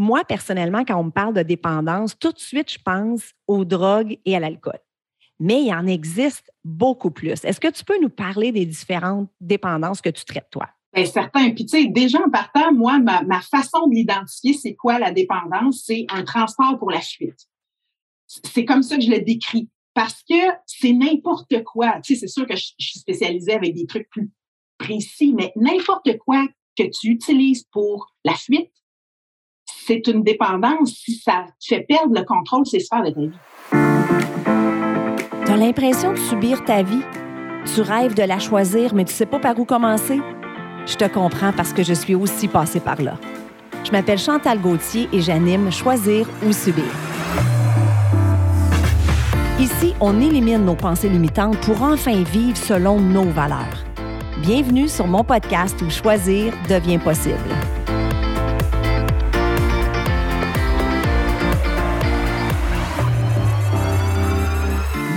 moi, personnellement, quand on me parle de dépendance, tout de suite, je pense aux drogues et à l'alcool. Mais il en existe beaucoup plus. Est-ce que tu peux nous parler des différentes dépendances que tu traites, toi? Bien, certain. Puis, tu sais, déjà en partant, moi, ma, ma façon de l'identifier, c'est quoi la dépendance? C'est un transport pour la fuite. C'est comme ça que je le décris. Parce que c'est n'importe quoi. Tu sais, c'est sûr que je, je, suis spécialisée avec des trucs plus précis, mais n'importe quoi que tu utilises pour la fuite, c'est une dépendance si ça te fait perdre le contrôle de ces sphères de ta vie. Tu l'impression de subir ta vie? Tu rêves de la choisir, mais tu sais pas par où commencer? Je te comprends parce que je suis aussi passée par là. Je m'appelle Chantal Gauthier et j'anime Choisir ou Subir. Ici, on élimine nos pensées limitantes pour enfin vivre selon nos valeurs. Bienvenue sur mon podcast où choisir devient possible.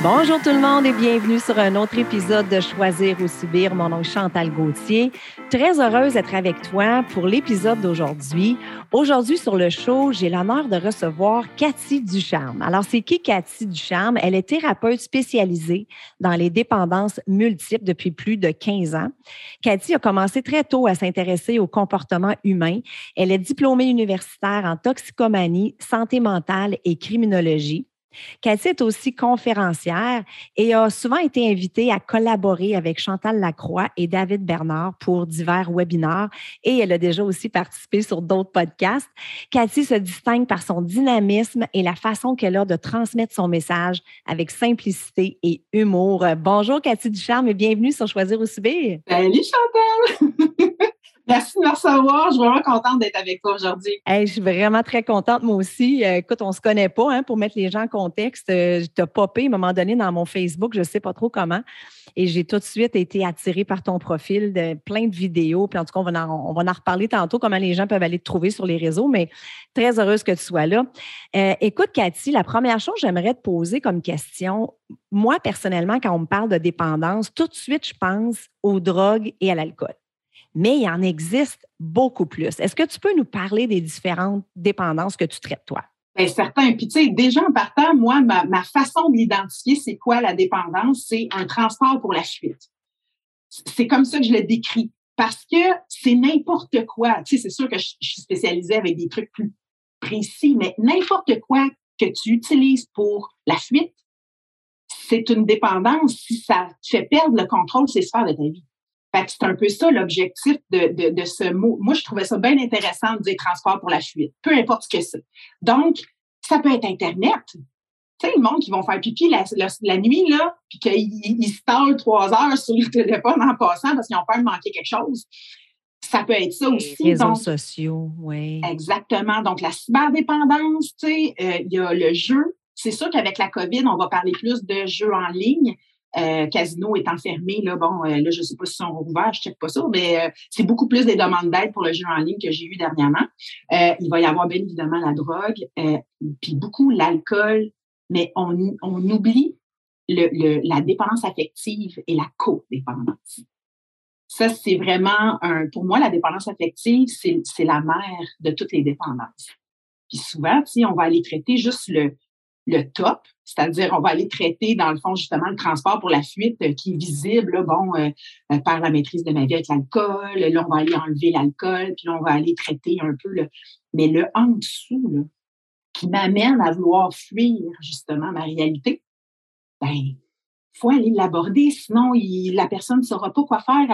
Bonjour tout le monde et bienvenue sur un autre épisode de Choisir ou Subir. Mon nom est Chantal Gauthier. Très heureuse d'être avec toi pour l'épisode d'aujourd'hui. Aujourd'hui sur le show, j'ai l'honneur de recevoir Cathy Ducharme. Alors c'est qui Cathy Ducharme? Elle est thérapeute spécialisée dans les dépendances multiples depuis plus de 15 ans. Cathy a commencé très tôt à s'intéresser au comportement humain. Elle est diplômée universitaire en toxicomanie, santé mentale et criminologie. Cathy est aussi conférencière et a souvent été invitée à collaborer avec Chantal Lacroix et David Bernard pour divers webinaires et elle a déjà aussi participé sur d'autres podcasts. Cathy se distingue par son dynamisme et la façon qu'elle a de transmettre son message avec simplicité et humour. Bonjour Cathy Ducharme et bienvenue sur Choisir ou Subir. Salut Chantal! Merci de me recevoir. Je suis vraiment contente d'être avec toi aujourd'hui. je suis vraiment très contente, moi aussi. Euh, écoute, on ne se connaît pas, hein, pour mettre les gens en contexte. Euh, je t'ai popé à un moment donné dans mon Facebook, je ne sais pas trop comment. Et j'ai tout de suite été attirée par ton profil de plein de vidéos. Puis en tout cas, on va en, reparler tantôt, comment les gens peuvent aller te trouver sur les réseaux, mais très heureuse que tu sois là. Euh, écoute, Cathy, la première chose que j'aimerais te poser comme question, moi, personnellement, quand on me parle de dépendance, tout de suite, je pense aux drogues et à l'alcool mais il en existe beaucoup plus. Est-ce que tu peux nous parler des différentes dépendances que tu traites, toi? Bien, certain. Puis, tu sais, déjà en partant, moi, ma, façon de l'identifier, c'est quoi la dépendance? C'est un transport pour la fuite. C'est comme ça que je le décris. Parce que c'est n'importe quoi. Tu sais, c'est sûr que je, je suis spécialisée avec des trucs plus précis, mais n'importe quoi que tu utilises pour la fuite, c'est une dépendance si ça te fait perdre le contrôle de ces sphères de ta vie c'est un peu ça l'objectif de, de, de, ce mot. Moi, je trouvais ça bien intéressant de dire transport pour la fuite, peu importe ce que c'est. Donc, ça peut être Internet. Tu sais, le monde qui vont faire pipi la, la, nuit, là, puis qu'ils se trois heures sur le téléphone en passant parce qu'ils ont peur de manquer quelque chose. Ça peut être ça aussi. Les réseaux sociaux, oui. Exactement. Donc, la cyberdépendance, tu sais, euh, il y a le jeu. C'est sûr qu'avec la COVID, on va parler plus de jeux en ligne, euh, casino est enfermé, là, bon, euh, là, je sais pas si sont rouverts, je check pas ça, mais euh, c'est beaucoup plus des demandes d'aide pour le jeu en ligne que j'ai eu dernièrement. il va y avoir bien évidemment la drogue, puis beaucoup l'alcool, mais on, on oublie le, le, la dépendance affective et la codépendance. Ça, c'est vraiment un, pour moi, la dépendance affective, c'est la mère de toutes les dépendances. Puis souvent, on va aller traiter juste le, le top, c'est-à-dire on va aller traiter dans le fond justement le transport pour la fuite euh, qui est visible, bon, euh, euh, par la maîtrise de ma vie avec l'alcool. Là, on va aller enlever l'alcool, puis là, on va aller traiter un peu le, mais le en dessous là, qui m'amène à vouloir fuir justement ma réalité. Ben, faut aller l'aborder, sinon la personne ne saura pas quoi faire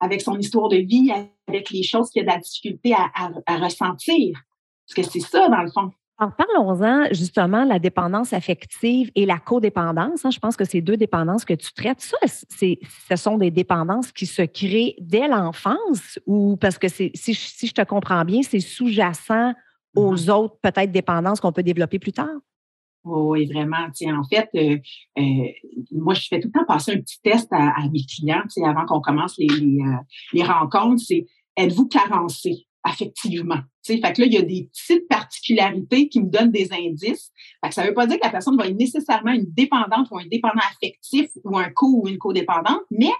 avec son histoire de vie, avec les choses qu'il a de la difficulté à ressentir. Parce que c'est ça, dans le fond. Alors, parlons-en justement la dépendance affective et la codépendance. Hein. Je pense que c'est deux dépendances que tu traites. Ça, ce sont des dépendances qui se créent dès l'enfance ou parce que si, si je te comprends bien, c'est sous-jacent aux mm-hmm. autres peut-être dépendances qu'on peut développer plus tard? Oui, vraiment. en fait, euh, euh, moi, je fais tout le temps passer un petit test à, mes clients avant qu'on commence les, les, euh, les rencontres. C'est êtes-vous carencé? Affectivement. Fait que là, il y a des petites particularités qui me donnent des indices. Fait que ça ne veut pas dire que la personne va être nécessairement une dépendante ou un dépendant affectif ou un co ou une codépendante, mais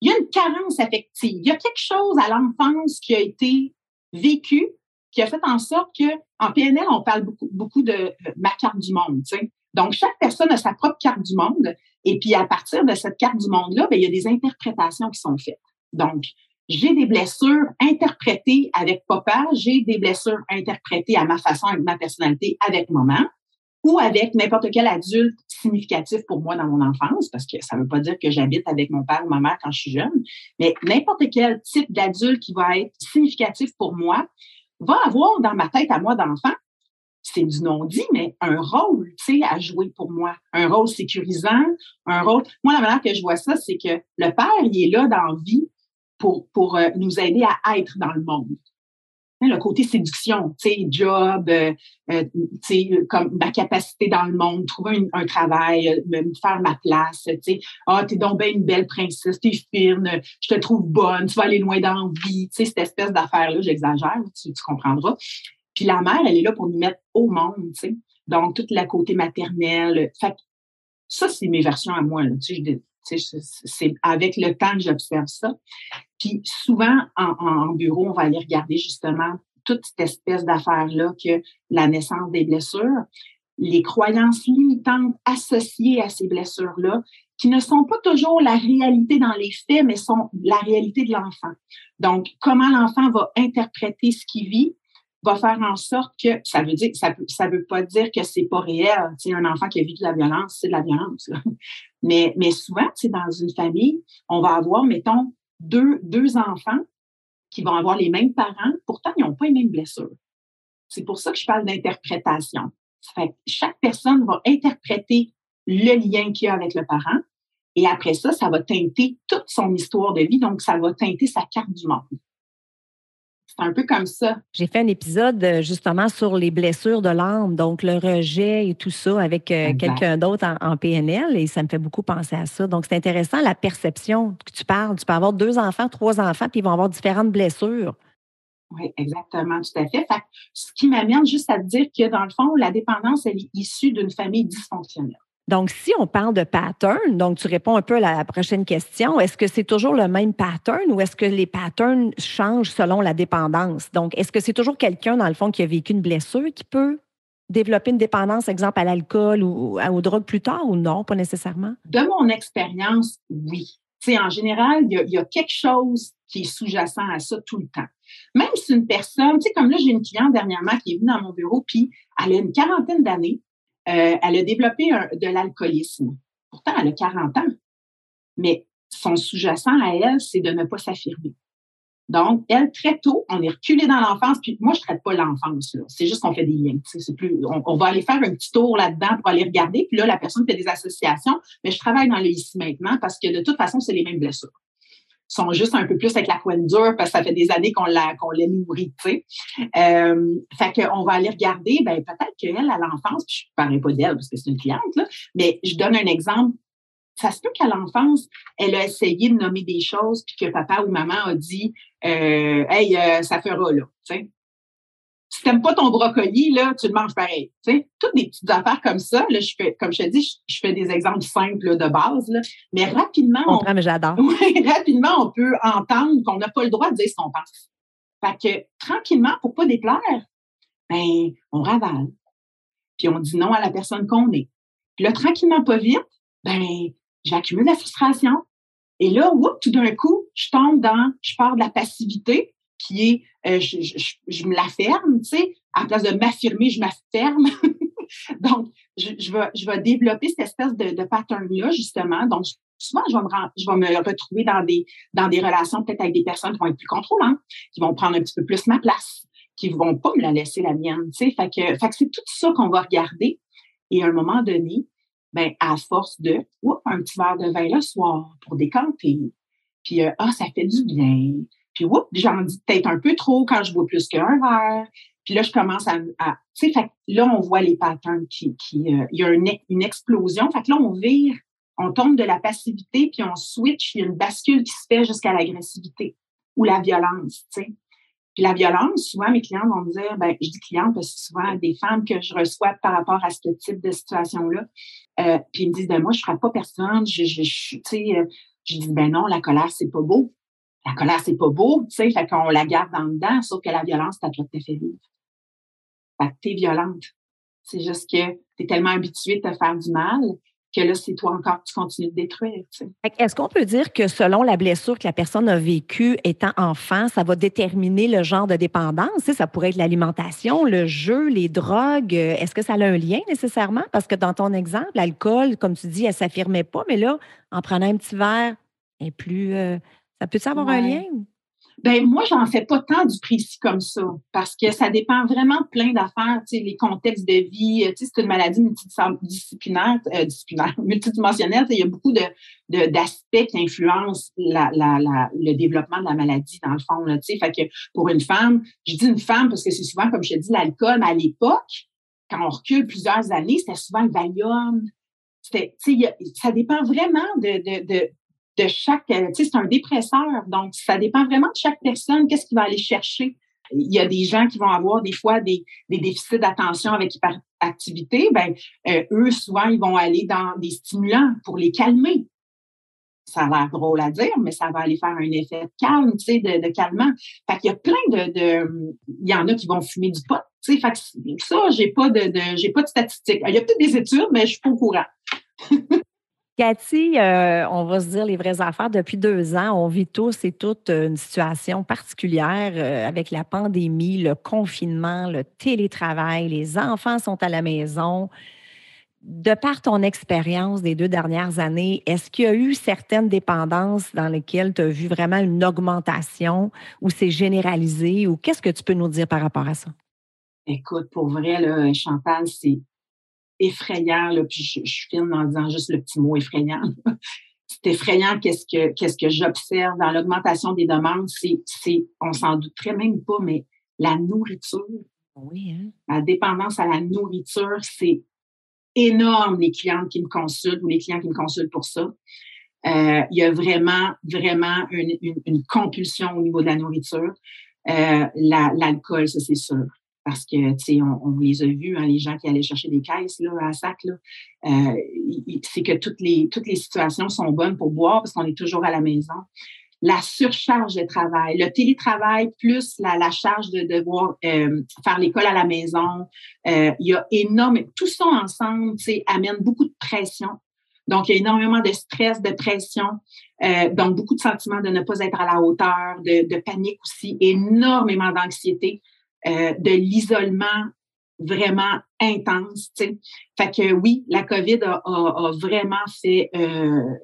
il y a une carence affective. Il y a quelque chose à l'enfance qui a été vécu qui a fait en sorte que en PNL, on parle beaucoup, beaucoup de euh, ma carte du monde. sais. Donc, chaque personne a sa propre carte du monde. Et puis, à partir de cette carte du monde-là, ben, il y a des interprétations qui sont faites. Donc, j'ai des blessures interprétées avec papa, j'ai des blessures interprétées à ma façon, avec ma personnalité, avec maman, ou avec n'importe quel adulte significatif pour moi dans mon enfance, parce que ça ne veut pas dire que j'habite avec mon père ou ma mère quand je suis jeune, mais n'importe quel type d'adulte qui va être significatif pour moi va avoir dans ma tête à moi d'enfant, c'est du non-dit, mais un rôle, tu sais, à jouer pour moi. Un rôle sécurisant, un rôle. Moi, la manière que je vois ça, c'est que le père, il est là dans la vie pour, pour euh, nous aider à être dans le monde. Hein, le côté séduction, tu sais, job, euh, euh, tu sais, comme ma capacité dans le monde, trouver un, travail, me faire ma place, tu sais, ah, t'es donc une belle princesse, t'es fine, je te trouve bonne, tu vas aller loin dans la vie, tu sais, cette espèce d'affaire-là, j'exagère, tu, tu comprendras. Puis la mère, elle est là pour nous mettre au monde, tu sais. Donc, toute la côté maternelle. Fait ça, c'est mes versions à moi, tu sais, c'est avec le temps que j'observe ça. Puis souvent, en, bureau, on va aller regarder justement toute cette espèce d'affaires-là que la naissance des blessures, les croyances limitantes associées à ces blessures-là, qui ne sont pas toujours la réalité dans les faits, mais sont la réalité de l'enfant. Donc, comment l'enfant va interpréter ce qu'il vit, va faire en sorte que ça veut dire ça veut pas dire que c'est pas réel. Un enfant qui a vécu de la violence, c'est de la violence. Mais, mais souvent, c'est dans une famille, on va avoir, mettons, deux, deux enfants qui vont avoir les mêmes parents, pourtant, ils n'ont pas les mêmes blessures. C'est pour ça que je parle d'interprétation. chaque personne va interpréter le lien qu'il y a avec le parent, et après ça, ça va teinter toute son histoire de vie, donc ça va teinter sa carte du monde c'est un peu comme ça. J'ai fait un épisode euh, justement sur les blessures de l'âme, donc le rejet et tout ça avec euh, quelqu'un d'autre en, PNL et ça me fait beaucoup penser à ça. Donc c'est intéressant la perception que tu parles. Tu peux avoir deux enfants, trois enfants, puis ils vont avoir différentes blessures. Oui, exactement, tout à fait. ce qui m'amène juste à te dire que dans le fond, la dépendance, elle est issue d'une famille dysfonctionnelle. Donc, si on parle de pattern, donc tu réponds un peu à la prochaine question, est-ce que c'est toujours le même pattern ou est-ce que les patterns changent selon la dépendance? Donc, est-ce que c'est toujours quelqu'un, dans le fond, qui a vécu une blessure qui peut développer une dépendance, exemple, à l'alcool ou aux drogues plus tard ou non, pas nécessairement? De mon expérience, oui. sais, en général, il y, a, quelque chose qui est sous-jacent à ça tout le temps. Même si une personne, tu sais, comme là, j'ai une cliente dernièrement qui est venue dans mon bureau, puis elle a une quarantaine d'années, euh, elle a développé de l'alcoolisme. Pourtant, elle a 40 ans. Mais son sous-jacent à elle, c'est de ne pas s'affirmer. Donc, elle, très tôt, on est reculé dans l'enfance, puis moi, je ne traite pas l'enfance, C'est juste qu'on fait des liens. Plus, on, va aller faire un petit tour là-dedans pour aller regarder, puis là, la personne fait des associations, mais je travaille dans le ici maintenant parce que de toute façon, c'est les mêmes blessures sont juste un peu plus avec la couenne dure parce que ça fait des années qu'on l'a qu'on l'a nourri, tu sais. Euh, fait qu'on va aller regarder, ben peut-être qu'elle, à l'enfance, puis je ne parlerai pas d'elle parce que c'est une cliente, là, mais je donne un exemple. Ça se peut qu'à l'enfance, elle a essayé de nommer des choses, puis que papa ou maman a dit euh, Hey, euh, ça fera là. Tu sais si t'aimes pas ton brocoli, là, tu le manges pareil. Tu sais, toutes des petites affaires comme ça, là, je fais, comme je te dis, je, fais des exemples simples de base, là, mais rapidement. On, on mais j'adore. rapidement, on peut entendre qu'on n'a pas le droit de dire ce qu'on pense. Fait que tranquillement, pour pas déplaire, ben, on ravale. Puis on dit non à la personne qu'on est. Puis là, tranquillement, pas vite, ben, j'accumule la frustration. Et là, whoop, tout d'un coup, je tombe dans, je pars de la passivité, qui est euh, je, je, je, me la ferme, tu sais, à la place de m'affirmer, je m'afferme. Donc, je, je, vais, je vais développer cette espèce de, de pattern-là, justement. Donc, souvent, je vais, me, je vais me retrouver dans des, dans des relations peut-être avec des personnes qui vont être plus contrôlantes, qui vont prendre un petit peu plus ma place, qui vont pas me la laisser la mienne, tu sais. Fait que, fait que c'est tout ça qu'on va regarder. Et à un moment donné, ben, à force de, oups, un petit verre de vin le soir pour décanter. Puis, euh, ah, ça fait du bien. Puis, oups, j'en dis peut-être un peu trop quand je bois plus qu'un verre. Puis là, je commence à, tu sais, là, on voit les patterns qui, qui euh, il y a une, une, explosion. Fait que là, on vire, on tombe de la passivité, puis on switch, il y a une bascule qui se fait jusqu'à l'agressivité ou la violence, tu sais. Puis la violence, souvent, mes clients vont me dire, ben, je dis clients parce que souvent des femmes que je reçois par rapport à ce type de situation-là. Euh, puis ils me disent, ben, moi, je frappe pas personne, je, je, je tu sais, euh, je dis, ben non, la colère, c'est pas beau la colère, c'est pas beau, tu sais, fait qu'on la garde en dedans, sauf que la violence, t'as te fait vivre. Fait que t'es violente. C'est juste que t'es tellement habitué de te faire du mal que là, c'est toi encore tu continues de détruire. Est-ce qu'on peut dire que selon la blessure que la personne a vécue étant enfant, ça va déterminer le genre de dépendance? Ça pourrait être l'alimentation, le jeu, les drogues. Est-ce que ça a un lien nécessairement? Parce que dans ton exemple, l'alcool, comme tu dis, elle ne s'affirmait pas, mais là, en prenant un petit verre, elle plus. Euh, ça peut avoir un lien? Ben moi, j'en fais pas tant du précis comme ça parce que ça dépend vraiment de plein d'affaires, tu sais, les contextes de vie. Tu sais, c'est une maladie multidisciplinaire, euh, disciplinaire, multidimensionnelle. Il y a beaucoup de, d'aspects qui influencent la, la, la, le développement de la maladie dans le fond. Là, tu sais, fait que pour une femme, je dis une femme parce que c'est souvent, comme je te dis, l'alcool, mais à l'époque, quand on recule plusieurs années, c'était souvent le Valium. C'était, tu sais, ça dépend vraiment de, de, de de chaque, euh, tu sais, c'est un dépresseur, donc ça dépend vraiment de chaque personne, qu'est-ce qu'il va aller chercher. Il y a des gens qui vont avoir des fois des, des déficits d'attention avec hyperactivité, ben euh, eux souvent ils vont aller dans des stimulants pour les calmer. Ça a l'air drôle à dire, mais ça va aller faire un effet de calme, tu sais, de, de calmant. Fait qu'il y a plein de, de, il y en a qui vont fumer du pot, tu sais. Fait que ça, j'ai pas de, de j'ai pas de statistiques. Il y a peut-être des études, mais je suis pas au courant. Cathy, euh, on va se dire les vraies affaires. Depuis deux ans, on vit tous et toutes une situation particulière euh, avec la pandémie, le confinement, le télétravail. Les enfants sont à la maison. De par ton expérience des deux dernières années, est-ce qu'il y a eu certaines dépendances dans lesquelles tu as vu vraiment une augmentation ou c'est généralisé ou qu'est-ce que tu peux nous dire par rapport à ça? Écoute, pour vrai, là, Chantal, c'est effrayant, là, puis je, je filme en disant juste le petit mot effrayant. c'est effrayant qu'est-ce que qu'est-ce que j'observe dans l'augmentation des demandes, c'est c'est on s'en douterait même pas, mais la nourriture. Oui. Hein? La dépendance à la nourriture, c'est énorme les clientes qui me consultent ou les clients qui me consultent pour ça. Euh, il y a vraiment, vraiment une, une, compulsion au niveau de la nourriture. Euh, L'alcool, ça c'est sûr parce que, tu sais, on, les a vus, hein, les gens qui allaient chercher des caisses là, à sac, là, euh, c'est que toutes les, toutes les situations sont bonnes pour boire parce qu'on est toujours à la maison. La surcharge de travail, le télétravail plus la, charge de devoir euh, faire l'école à la maison, euh, il y a énormément, tout ça ensemble, tu sais, amène beaucoup de pression. Donc, il y a énormément de stress, de pression, donc beaucoup de sentiments de ne pas être à la hauteur, de, de panique aussi, énormément d'anxiété. Euh, de l'isolement vraiment intense. Fait que oui, la COVID a, a, vraiment fait euh,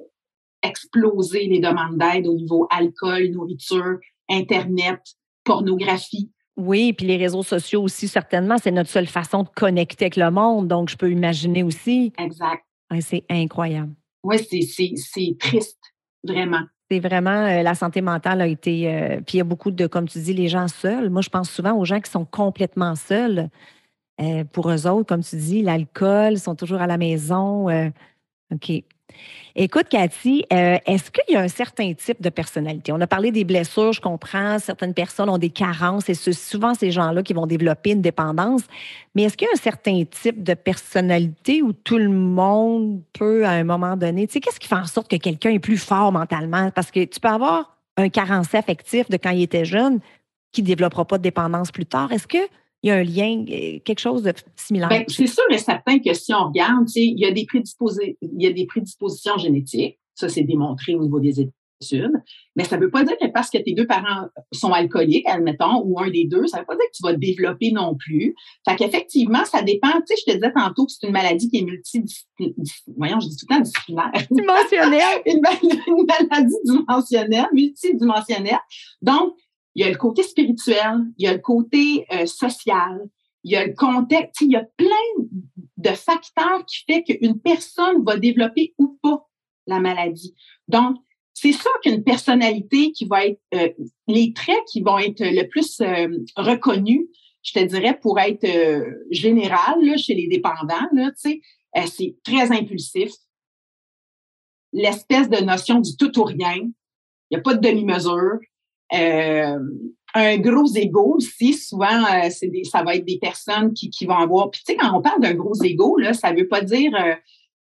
exploser les demandes d'aide au niveau alcool, nourriture, Internet, pornographie. Oui, puis les réseaux sociaux aussi, certainement, c'est notre seule façon de connecter avec le monde. Donc, je peux imaginer aussi. Exact. c'est incroyable. Oui, c'est triste, vraiment. C'est vraiment euh, la santé mentale a été. Euh, puis il y a beaucoup de, comme tu dis, les gens seuls. Moi, je pense souvent aux gens qui sont complètement seuls. Euh, pour eux autres, comme tu dis, l'alcool, sont toujours à la maison. OK. Écoute, Cathy, euh, est-ce qu'il y a un certain type de personnalité? On a parlé des blessures, je comprends. Certaines personnes ont des carences et c'est souvent ces gens-là qui vont développer une dépendance. Mais est-ce qu'il y a un certain type de personnalité où tout le monde peut, à un moment donné, tu sais, qu'est-ce qui fait en sorte que quelqu'un est plus fort mentalement? Parce que tu peux avoir un carencé affectif de quand il était jeune qui ne développera pas de dépendance plus tard. Est-ce que il y a un lien, euh, quelque chose de similaire. Ben, c'est sûr et certain que si on regarde, il y a des il y a des prédispositions génétiques. Ça, c'est démontré au niveau des études. Mais ça ne veut pas dire que parce que tes deux parents sont alcooliques, admettons, ou un des deux, ça ne veut pas dire que tu vas développer non plus. Fait qu'effectivement, ça dépend. Tu sais, je te disais tantôt que c'est une maladie qui est multidisciplinaire. Voyons, je dis tout le temps disciplinaire. Dimensionnelle. une, maladie dimensionnelle, multidimensionnelle. Donc, il y a le côté spirituel, il y a le côté euh, social, il y a le contexte, il y a plein de facteurs qui fait qu'une personne va développer ou pas la maladie. Donc, c'est ça qu'une personnalité qui va être, euh, les traits qui vont être le plus euh, reconnus, je te dirais, pour être général là, chez les dépendants, là, c'est très impulsif. L'espèce de notion du tout ou rien. Il n'y a pas de demi-mesure. Euh, un gros ego aussi, souvent, euh, c'est des, ça va être des personnes qui, qui vont avoir. Puis tu sais, quand on parle d'un gros ego, là, ça veut pas dire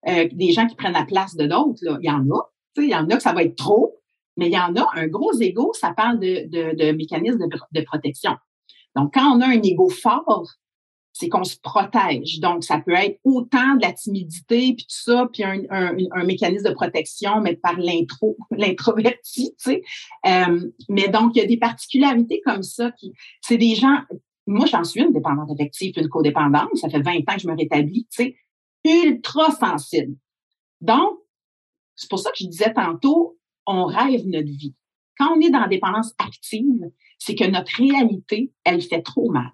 euh, des gens qui prennent la place de d'autres. Il y en a. Il y en a que ça va être trop. Mais il y en a, un gros ego, ça parle de, de, de mécanisme de, de, protection. Donc, quand on a un ego fort, c'est qu'on se protège. Donc, ça peut être autant de la timidité, puis tout ça, puis un, un, un mécanisme de protection, mais par l'intro, l'introverti, tu sais. Euh, mais donc, il y a des particularités comme ça qui, c'est des gens, moi, j'en suis une dépendante affective, une codépendante, ça fait 20 ans que je me rétablis, tu sais, ultra sensible. Donc, c'est pour ça que je disais tantôt, on rêve notre vie. Quand on est dans la dépendance active, c'est que notre réalité, elle fait trop mal.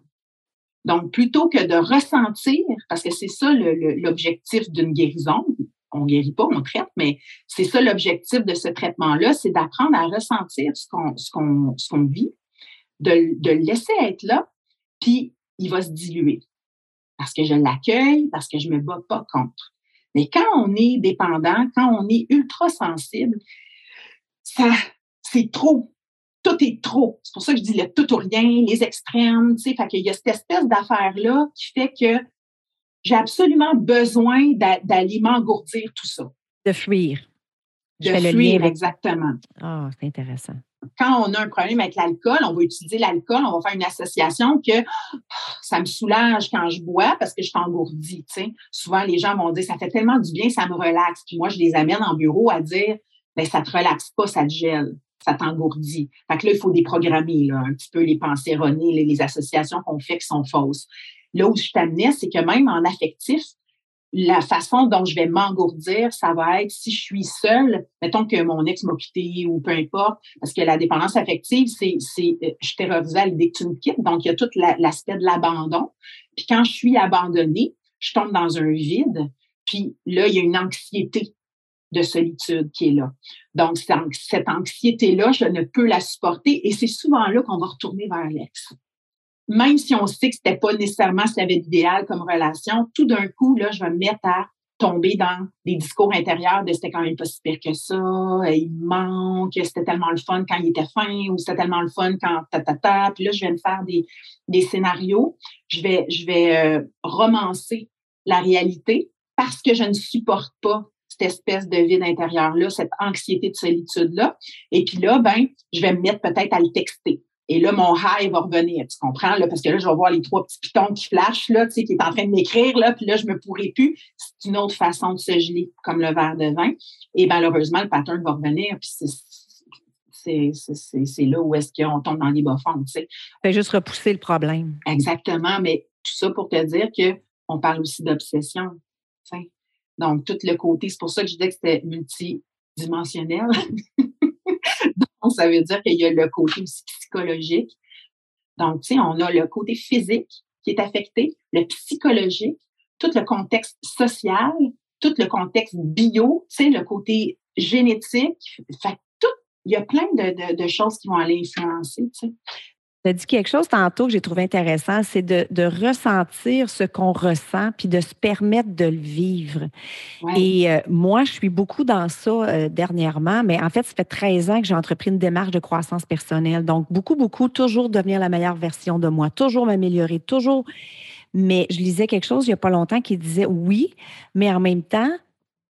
Donc, plutôt que de ressentir, parce que c'est ça l'objectif d'une guérison, on guérit pas, on traite, mais c'est ça l'objectif de ce traitement-là, c'est d'apprendre à ressentir ce qu'on ce qu'on ce qu'on vit, de, de le laisser être là, puis il va se diluer parce que je l'accueille, parce que je me bats pas contre. Mais quand on est dépendant, quand on est ultra sensible, ça c'est trop tout est trop. C'est pour ça que je dis le tout ou rien, les extrêmes, tu sais. Fait qu'il y a cette espèce d'affaire-là qui fait que j'ai absolument besoin d'aller m'engourdir tout ça. De fuir. De fuir, exactement. Ah, c'est intéressant. Quand on a un problème avec l'alcool, on va utiliser l'alcool, on va faire une association que ça me soulage quand je bois parce que je t'engourdis. Souvent, les gens vont dire, ça fait tellement du bien, ça me relaxe. Puis moi, je les amène en bureau à dire, ben, ça te relaxe pas, ça te gèle ça t'engourdit. Fait que là, il faut déprogrammer là, un petit peu les pensées erronées, les, associations qu'on fait qui sont fausses. Là où je t'amenais, c'est que même en affectif, la façon dont je vais m'engourdir, ça va être si je suis seule, mettons que mon ex m'a quitté ou peu importe, parce que la dépendance affective, c'est, euh, je terrorisais à l'idée que tu me quittes, donc il y a tout l'aspect de l'abandon. Puis quand je suis abandonnée, je tombe dans un vide, puis là, il y a une anxiété de solitude qui est là. Donc, cette anxiété-là, je ne peux la supporter et c'est souvent là qu'on va retourner vers l'ex. Même si on sait que c'était pas nécessairement ce qu'il avait d'idéal comme relation, tout d'un coup, là, je vais me mettre à tomber dans des discours intérieurs de c'était quand même pas si pire que ça, il manque, c'était tellement le fun quand il était fin ou c'était tellement le fun quand ta ta ta. Puis là, je vais me faire des, des scénarios, je vais, je vais euh, romancer la réalité parce que je ne supporte pas cette espèce de vide intérieur-là, cette anxiété de solitude-là. Et puis là, ben, je vais me mettre peut-être à le texter. Et là, mon high va revenir, tu comprends? Là, parce que là, je vais voir les trois petits pitons qui flashent, là, tu sais, qui est en train de m'écrire, là, puis là, je me pourrai plus. C'est une autre façon de se geler, comme le verre de vin. Et malheureusement, le pattern va revenir, puis c'est là où est-ce qu'on tombe dans les bas fonds, tu sais. Fait juste repousser le problème. Exactement, mais tout ça pour te dire que on parle aussi d'obsession. Donc, tout le côté, c'est pour ça que je disais que c'était multidimensionnel. Donc, ça veut dire qu'il y a le côté aussi psychologique. Donc, tu sais, on a le côté physique qui est affecté, le psychologique, tout le contexte social, tout le contexte bio, tu sais, le côté génétique. Fait tout, il y a plein de, de, de choses qui vont aller influencer, tu sais. Tu as dit quelque chose tantôt que j'ai trouvé intéressant, c'est de, de, ressentir ce qu'on ressent puis de se permettre de le vivre. Et euh, moi, je suis beaucoup dans ça euh, dernièrement, mais en fait, ça fait 13 ans que j'ai entrepris une démarche de croissance personnelle. Donc, beaucoup, beaucoup, toujours devenir la meilleure version de moi, toujours m'améliorer, toujours. Mais je lisais quelque chose il n'y a pas longtemps qui disait oui, mais en même temps,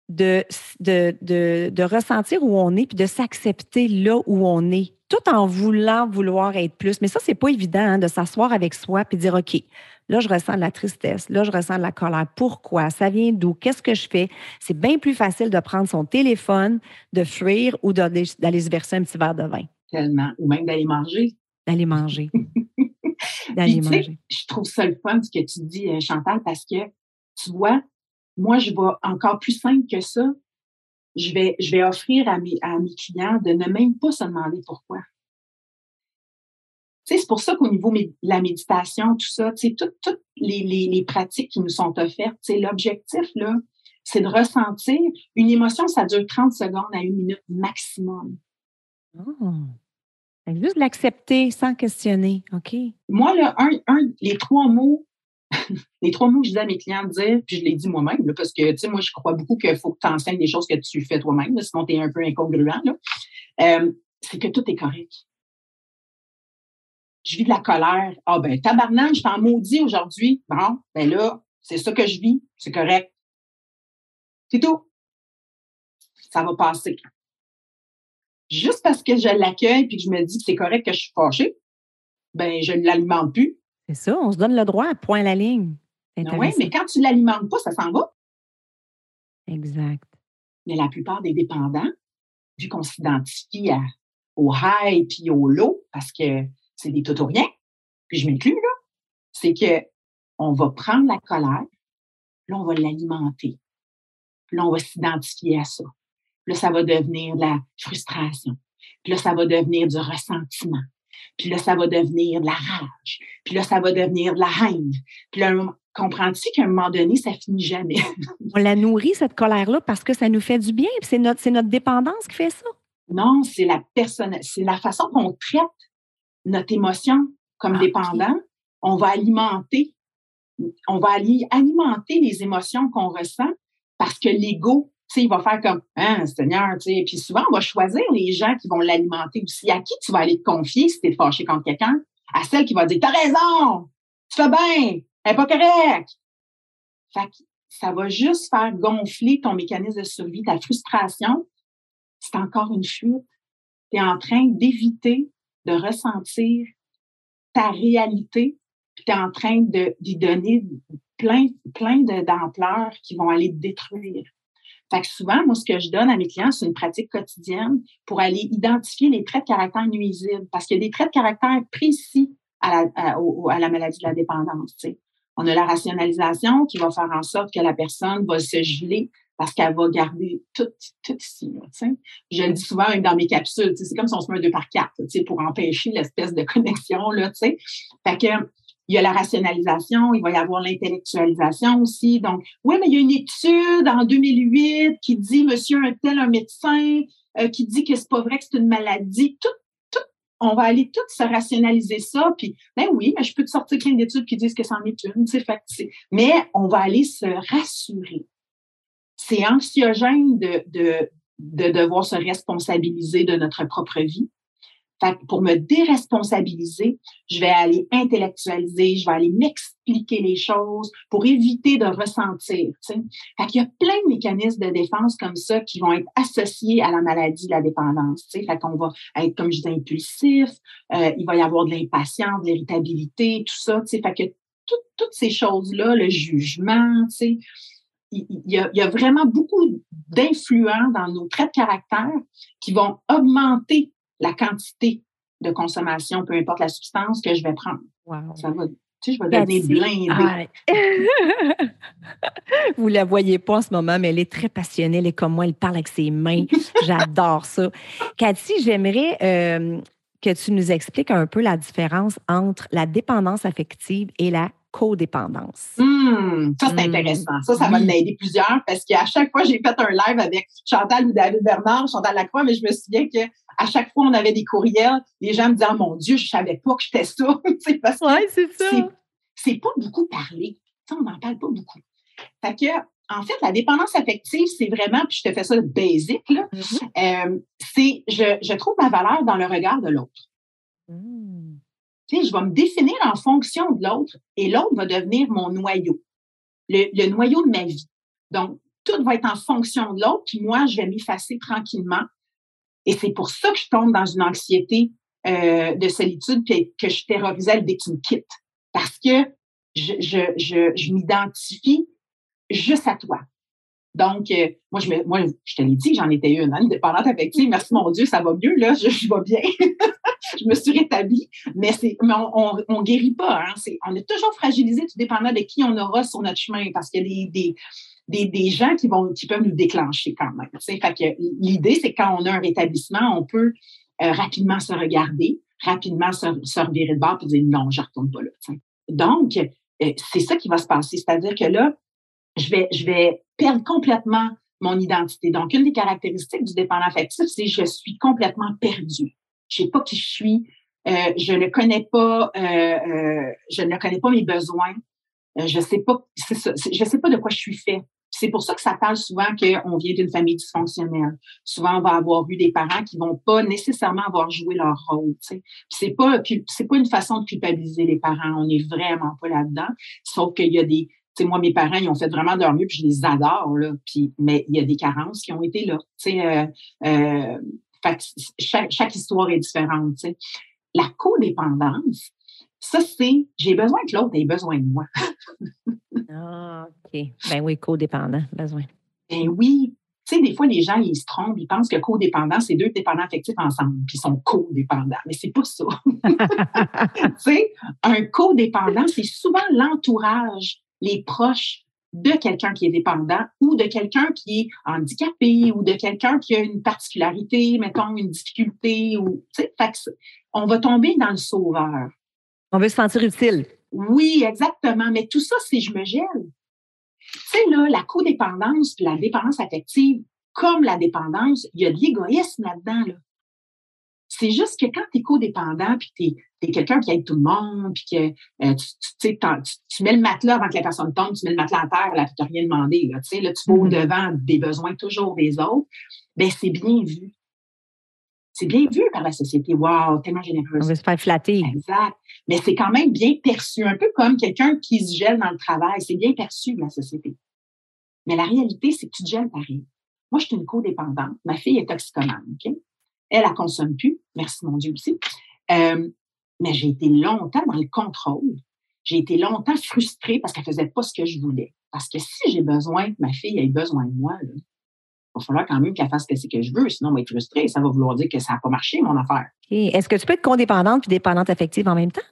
de, de, de, de ressentir où on est puis de s'accepter là où on est tout en voulant vouloir être plus. Mais ça, c'est pas évident hein, de s'asseoir avec soi et dire OK, là, je ressens de la tristesse, là, je ressens de la colère. Pourquoi? Ça vient d'où? Qu'est-ce que je fais? C'est bien plus facile de prendre son téléphone, de fuir ou d'aller se verser un petit verre de vin. Tellement. Ou même d'aller manger. D'aller manger. d'aller manger. Je trouve ça le fun ce que tu dis, euh, Chantal, parce que tu vois, moi, je vais encore plus simple que ça je vais, je vais offrir à mes, à mes clients de ne même pas se demander pourquoi. Tu sais, c'est pour ça qu'au niveau de la méditation, tout ça, tu sais, toutes, toutes les, les, les, pratiques qui nous sont offertes, tu sais, l'objectif, là, c'est de ressentir une émotion, ça dure 30 secondes à une minute maximum. Oh. Juste l'accepter sans questionner, OK? Moi, là, un, un, les trois mots les trois mots que je dis à mes clients dire, puis je les dis moi-même, parce que, tu sais, moi, je crois beaucoup qu'il faut que tu enseignes des choses que tu fais toi-même, sinon tu es un peu incongruent, euh, c'est que tout est correct. Je vis de la colère. Ah, ben, tabarnak, je t'en maudis aujourd'hui. Bon, ben là, c'est ça que je vis, c'est correct. C'est tout. Ça va passer. juste parce que je l'accueille puis que je me dis que c'est correct que je suis fâchée, ben je ne l'alimente plus. C'est ça, on se donne le droit à point la ligne. Oui, mais quand tu ne l'alimentes pas, ça s'en va. Exact. Mais la plupart des dépendants, vu qu'on s'identifie au high puis au low, parce que c'est des rien, puis je m'inclus, là, c'est que on va prendre la colère, là, on va l'alimenter. Là, on va s'identifier à ça. Là, ça va devenir de la frustration. Puis là, ça va devenir du ressentiment. Puis là, ça va devenir de la rage. Puis là, ça va devenir de la haine. Puis là, comprends-tu qu'à un moment donné, ça finit jamais? On la nourrit, cette colère-là, parce que ça nous fait du bien. C'est notre, c'est notre dépendance qui fait ça. Non, c'est la personne, c'est la façon qu'on traite notre émotion comme ah, dépendant. On va alimenter, on va alimenter les émotions qu'on ressent parce que l'ego, il va faire comme, hein, Seigneur, tu sais. Puis souvent, on va choisir les gens qui vont l'alimenter aussi. À qui tu vas aller te confier si tu es fâché contre quelqu'un? À celle qui va dire, t'as raison, tu fais bien, elle n'est pas correcte. Fait que ça va juste faire gonfler ton mécanisme de survie, ta frustration. C'est encore une fuite. Tu es en train d'éviter de ressentir ta réalité, puis tu es en train d'y donner plein, plein d'ampleur qui vont aller te détruire. Fait que souvent, moi, ce que je donne à mes clients, c'est une pratique quotidienne pour aller identifier les traits de caractère nuisibles, parce qu'il y a des traits de caractère précis à la, à, la maladie de la dépendance. Tu sais. On a la rationalisation qui va faire en sorte que la personne va se geler parce qu'elle va garder tout, tout ici. Là, je le dis souvent même dans mes capsules, c'est comme si on se met un deux par quatre pour empêcher l'espèce de connexion. Là, fait que il y a la rationalisation, il va y avoir l'intellectualisation aussi. Donc, oui, mais il y a une étude en 2008 qui dit, monsieur tel, un médecin, euh, qui dit que c'est pas vrai que c'est une maladie. Tout on va aller tout se rationaliser ça, puis ben oui, mais je peux te sortir plein d'études qui disent que c'en est une, c'est fait, mais on va aller se rassurer. C'est anxiogène de, de, de devoir se responsabiliser de notre propre vie pour me déresponsabiliser, je vais aller intellectualiser, je vais aller m'expliquer les choses pour éviter de ressentir. Fait qu'il y a plein de mécanismes de défense comme ça qui vont être associés à la maladie de la dépendance. Fait qu'on va être, comme je dis, impulsif, euh, il va y avoir de l'impatience, de l'irritabilité, tout ça. Fait que toutes ces choses-là, le jugement, il y, a, il y a vraiment beaucoup d'influents dans nos traits de caractère qui vont augmenter la quantité de consommation, peu importe la substance que je vais prendre. Ça va, tu sais, je vais devenir blindée. Vous ne la voyez pas en ce moment, mais elle est très passionnée. Elle est comme moi, elle parle avec ses mains. J'adore ça. Cathy, j'aimerais euh, que tu nous expliques un peu la différence entre la dépendance affective et la codépendance. Mmh, ça, c'est hmm. intéressant. Ça, ça va m'aider plusieurs parce qu'à chaque fois, j'ai fait un live avec Chantal ou David Bernard, Chantal Lacroix, mais je me souviens que à chaque fois, on avait des courriels, les gens me disaient, oh, mon Dieu, je savais pas que j'étais ça. parce que c'est ça. C'est pas beaucoup parlé. on n'en parle pas beaucoup. Fait que, en fait, la dépendance affective, c'est vraiment, puis je te fais ça basique, là, mm-hmm. euh, c'est, je, je, trouve ma valeur dans le regard de l'autre. Mmh je vais me définir en fonction de l'autre et l'autre va devenir mon noyau, le, noyau de ma vie. Donc, tout va être en fonction de l'autre, puis moi, je vais m'effacer tranquillement. Et c'est pour ça que je tombe dans une anxiété euh, de solitude, puis que je terrorisais dès que tu me quittes. Parce que je, je, je, je m'identifie juste à toi. Donc, euh, moi, je me, moi, je te l'ai dit j'en étais une, hein, dépendante affective. Merci mon Dieu, ça va mieux, là, je, je vais bien. je me suis rétablie, mais c'est, mais on, on, guérit pas. Hein, on est toujours fragilisé, tout dépendant de qui on aura sur notre chemin, parce qu'il y a des, des, des, gens qui vont, qui peuvent nous déclencher quand même. Fait que l'idée, c'est quand on a un rétablissement, on peut euh, rapidement se regarder, rapidement se, se revirer de bord et dire non, je retourne pas là. Donc, euh, c'est ça qui va se passer. C'est-à-dire que là, je vais, je vais perdre complètement mon identité. Donc, une des caractéristiques du dépendant affectif, c'est je suis complètement perdue. Je sais pas qui je suis. Euh, je ne connais pas, euh, euh, je ne connais pas mes besoins. Euh, je sais pas, ça, je sais pas de quoi je suis fait. C'est pour ça que ça parle souvent qu'on vient d'une famille dysfonctionnelle. Souvent, on va avoir eu des parents qui vont pas nécessairement avoir joué leur rôle. C'est pas, c'est pas une façon de culpabiliser les parents. On n'est vraiment pas là-dedans. Sauf qu'il y a des, sais, moi, mes parents, ils ont fait vraiment de leur mieux, puis je les adore, là. Puis, mais il y a des carences qui ont été là. Tu sais, euh, euh, chaque, histoire est différente. La codépendance, ça, c'est j'ai besoin que l'autre ait besoin de moi. ah, OK. Ben oui, codépendant, besoin. Ben oui. Tu sais, des fois, les gens, ils se trompent, ils pensent que codépendant, c'est deux dépendants affectifs ensemble, puis ils sont codépendants. Mais c'est pas ça. tu sais, un codépendant, c'est souvent l'entourage, les proches de quelqu'un qui est dépendant ou de quelqu'un qui est handicapé ou de quelqu'un qui a une particularité, mettons, une difficulté ou, on va tomber dans le sauveur. On veut se sentir utile. Oui, exactement. Mais tout ça, c'est je me gèle. Tu sais, là, la codépendance puis la dépendance affective, comme la dépendance, il y a de l'égoïsme là-dedans. Là. C'est juste que quand tu es codépendant, puis tu es, quelqu'un qui aide tout le monde, puis que euh, tu, tu, mets le matelas avant que la personne tombe, tu mets le matelas à terre, là, tu n'as rien demandé. Là, là, tu vas mm-hmm. au-devant des besoins toujours des autres, ben c'est bien vu. C'est bien vu par la société. Wow, tellement généreuse. On veut se faire flatter. Exact. Mais c'est quand même bien perçu, un peu comme quelqu'un qui se gèle dans le travail. C'est bien perçu de la société. Mais la réalité, c'est que tu te gèles pareil. Moi, je suis une codépendante. Ma fille est toxicomane, OK? Elle, elle consomme plus. Merci, mon Dieu, aussi. Euh, mais j'ai été longtemps dans le contrôle. J'ai été longtemps frustrée parce qu'elle faisait pas ce que je voulais. Parce que si j'ai besoin que ma fille ait besoin de moi, là, il va falloir quand même qu'elle fasse ce que je veux, sinon elle va être frustrée. Ça va vouloir dire que ça n'a pas marché, mon affaire. Est-ce que tu peux être condépendante puis dépendante affective en même temps?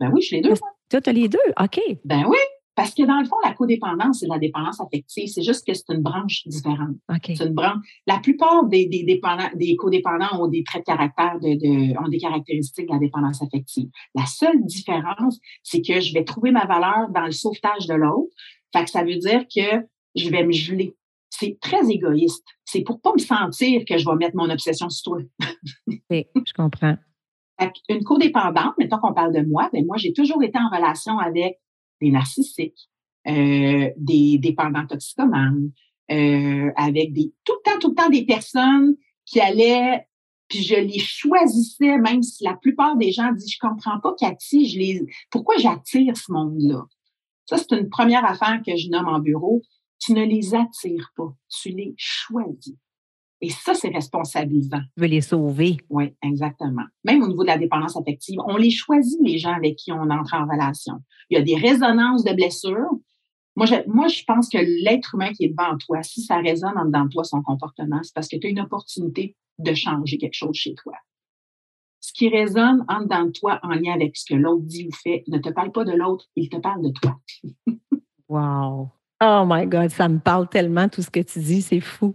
Ben oui, je suis les deux. Toi, tu as les deux, OK. Ben oui, parce que dans le fond, la codépendance, c'est la dépendance affective. C'est juste que c'est une branche différente. C'est une branche. La plupart des, des, dépendants, des codépendants ont des traits de caractère, de, ont des caractéristiques de la dépendance affective. La seule différence, c'est que je vais trouver ma valeur dans le sauvetage de l'autre. Fait que ça veut dire que je vais me geler c'est très égoïste. C'est pour pas me sentir que je vais mettre mon obsession sur toi. oui, je comprends. Une codépendante, mettons qu'on parle de moi, ben, moi, j'ai toujours été en relation avec des narcissiques, euh, des dépendants toxicomanes, euh, avec des tout le temps, tout le temps des personnes qui allaient, puis je les choisissais, même si la plupart des gens disent, je comprends pas, Cathy, je les, pourquoi j'attire ce monde-là? Ça, c'est une première affaire que je nomme en bureau. Tu ne les attires pas, tu les choisis. Et ça, c'est responsabilisant. Tu veux les sauver. Oui, exactement. Même au niveau de la dépendance affective, on les choisit, les gens avec qui on entre en relation. Il y a des résonances de blessures. Moi, je, moi, je pense que l'être humain qui est devant toi, si ça résonne en dedans de toi, son comportement, c'est parce que tu as une opportunité de changer quelque chose chez toi. Ce qui résonne en dedans de toi en lien avec ce que l'autre dit ou fait ne te parle pas de l'autre, il te parle de toi. wow. Oh my God, ça me parle tellement tout ce que tu dis, c'est fou.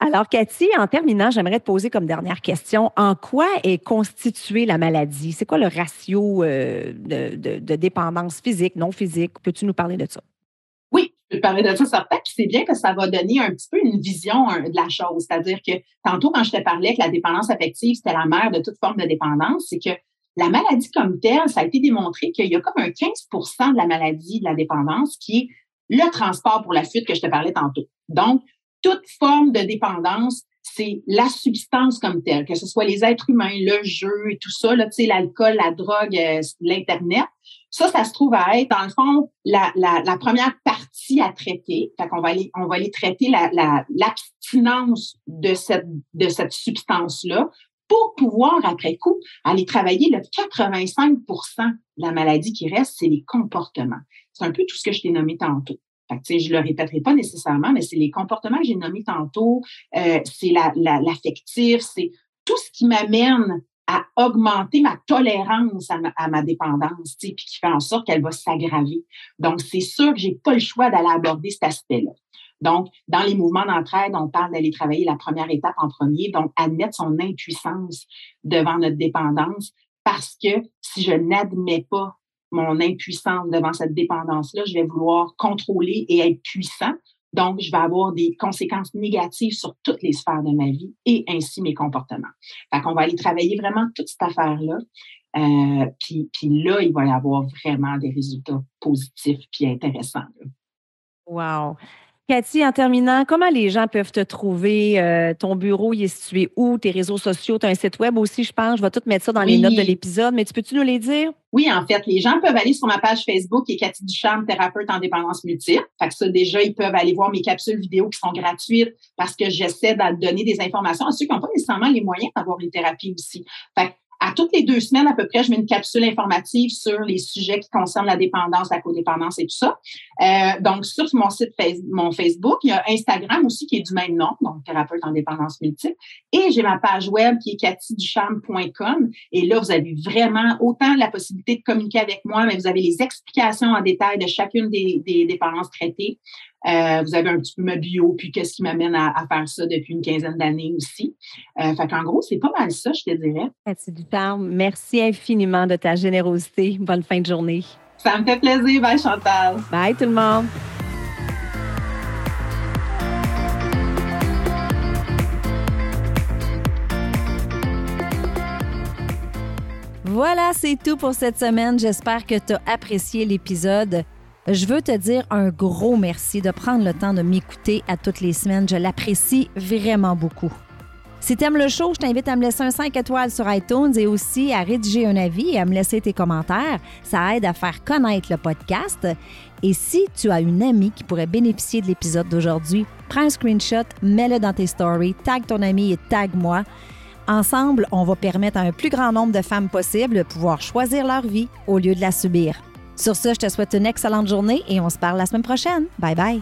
Alors, Cathy, en terminant, j'aimerais te poser comme dernière question, en quoi est constituée la maladie? C'est quoi le ratio euh, de, dépendance physique, non physique? Peux-tu nous parler de ça? Oui, je peux parler de ça, certain. Puis c'est bien que ça va donner un petit peu une vision de la chose. C'est-à-dire que tantôt, quand je te parlais que la dépendance affective, c'était la mère de toute forme de dépendance, c'est que la maladie comme telle, ça a été démontré qu'il y a comme un 15% de la maladie de la dépendance qui est le transport pour la fuite que je te parlais tantôt. Donc, toute forme de dépendance, c'est la substance comme telle, que ce soit les êtres humains, le jeu et tout ça, là, l'alcool, la drogue, euh, l'Internet. Ça, ça se trouve à être, dans le fond, la, la, la première partie à traiter. Fait qu'on va aller, on va aller traiter l'abstinence la, de cette, de cette substance-là pour pouvoir, après coup, aller travailler le 85% de la maladie qui reste, c'est les comportements. C'est un peu tout ce que je t'ai nommé tantôt. Fait je le répéterai pas nécessairement, mais c'est les comportements que j'ai nommés tantôt, euh, c'est l'affectif, c'est tout ce qui m'amène à augmenter ma tolérance à ma, dépendance, puis qui fait en sorte qu'elle va s'aggraver. Donc, c'est sûr que j'ai pas le choix d'aller aborder cet aspect-là. Donc, dans les mouvements d'entraide, on parle d'aller travailler la première étape en premier, donc admettre son impuissance devant notre dépendance, parce que si je n'admets pas mon impuissance devant cette dépendance-là, je vais vouloir contrôler et être puissant. Donc, je vais avoir des conséquences négatives sur toutes les sphères de ma vie et ainsi mes comportements. Fait qu'on va aller travailler vraiment toute cette affaire-là. Euh, puis, là, il va y avoir vraiment des résultats positifs puis intéressants. Wow! Cathy, en terminant, comment les gens peuvent te trouver? Euh, ton bureau, il est situé où? Tes réseaux sociaux? Tu as un site web aussi, je pense. Je vais tout mettre ça dans les notes de l'épisode, mais tu peux-tu nous les dire? Oui, en fait, les gens peuvent aller sur ma page Facebook qui est Cathy Ducharme, thérapeute en dépendance multiple. Fait que ça, déjà, ils peuvent aller voir mes capsules vidéo qui sont gratuites parce que j'essaie de donner des informations à ceux qui n'ont pas nécessairement les moyens d'avoir une thérapie aussi. Fait à toutes les deux semaines à peu près, je mets une capsule informative sur les sujets qui concernent la dépendance, la codépendance et tout ça. Euh, donc, sur mon site mon Facebook, il y a Instagram aussi qui est du même nom, donc thérapeute en dépendance multiple. Et j'ai ma page web qui est cathyducharme.com. Et là, vous avez vraiment autant la possibilité de communiquer avec moi, mais vous avez les explications en détail de chacune des dépendances traitées. Euh, vous avez un petit peu ma bio, puis qu'est-ce qui m'amène à, faire ça depuis une quinzaine d'années aussi. Euh, fait qu'en gros, c'est pas mal ça, je te dirais. Merci du temps. Merci infiniment de ta générosité. Bonne fin de journée. Ça me fait plaisir. Bye, Chantal. Bye, tout le monde. Voilà, c'est tout pour cette semaine. J'espère que tu as apprécié l'épisode. Je veux te dire un gros merci de prendre le temps de m'écouter à toutes les semaines. Je l'apprécie vraiment beaucoup. Si tu aimes le show, je t'invite à me laisser un 5 étoiles sur iTunes et aussi à rédiger un avis et à me laisser tes commentaires. Ça aide à faire connaître le podcast. Et si tu as une amie qui pourrait bénéficier de l'épisode d'aujourd'hui, prends un screenshot, mets-le dans tes stories, tag ton ami et tag moi. Ensemble, on va permettre à un plus grand nombre de femmes possible de pouvoir choisir leur vie au lieu de la subir. Sur ce, je te souhaite une excellente journée et on se parle la semaine prochaine. Bye bye.